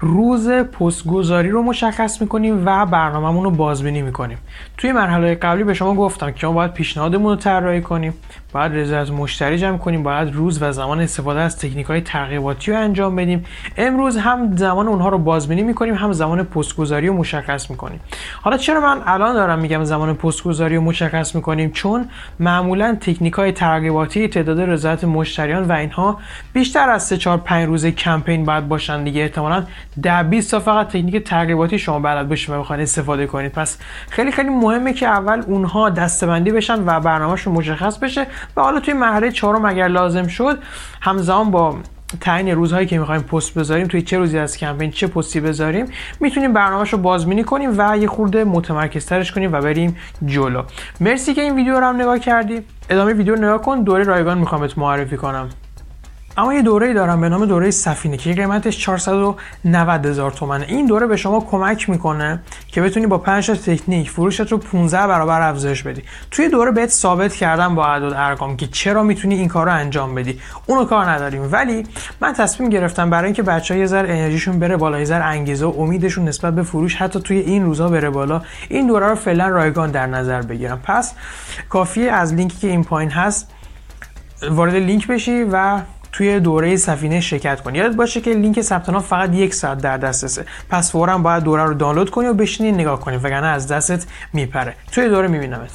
روز پستگذاری رو مشخص می‌کنیم و برنامهمون رو بازبینی می‌کنیم. توی مرحله قبلی به شما گفتم که ما باید پیشنهادمون رو طراحی کنیم باید رضایت مشتری جمع کنیم باید روز و زمان استفاده از تکنیک های ترغیباتی رو انجام بدیم. امروز هم زمان اونها رو بازبینی می‌کنیم هم زمان پستگذاری رو مشخص می‌کنیم. حالا چرا من الان دارم میگم زمان پستگذاری رو مشخص می‌کنیم؟ چون معمولا تکنیک های ترغیباتی تعداد رضایت مشتریان و اینها بیشتر از 3 4 5 روز کمپین باید باشن دیگه احتمالاً 10 20 تا فقط تکنیک ترغیباتی شما بلد باشید و بخواید استفاده کنید. پس خیلی خیلی مهمه که اول اونها دستبندی بشن و برنامهشون مشخص بشه و حالا توی مرحله چهارم اگر لازم شد همزمان با تعیین روزهایی که می‌خوایم پست بذاریم توی چه روزی از کمپین چه پستی بذاریم می‌تونیم برنامهش رو بازبینی کنیم و یه خورده متمرکزترش کنیم و بریم جلو. مرسی که این ویدیو رو هم نگاه کردی. ادامه ویدیو نگاه کن. دوره رایگان می‌خوام بهت معرفی کنم. اما یه دوره دارم به نام دوره سفینه که قیمتش 490 هزار تومنه. این دوره به شما کمک می‌کنه که بتونی با 5 تکنیک فروشت رو 15 برابر افزایش بدی. توی دوره بهت ثابت کردم با عدد ارقام که چرا می‌تونی این کار رو انجام بدی. اونو کار نداریم. ولی من تصمیم گرفتم برای اینکه بچه‌ها یه ذره انرژیشون بره بالا ذره انگیزه و امیدشون نسبت به فروش حتی توی این روزا بره بالا این دوره رو فعلا رایگان در نظر بگیرم. پس کافیه از لینکی که این پایین هست وارد لینک بشی و توی دوره سفینه شرکت کنی. یاد باشه که لینک ثبت نام فقط یک ساعت در دسترسه. پس فورا باید دوره رو دانلود کنی و بشینی نگاه کنی وگرنه از دستت میپره. توی دوره میبینمت.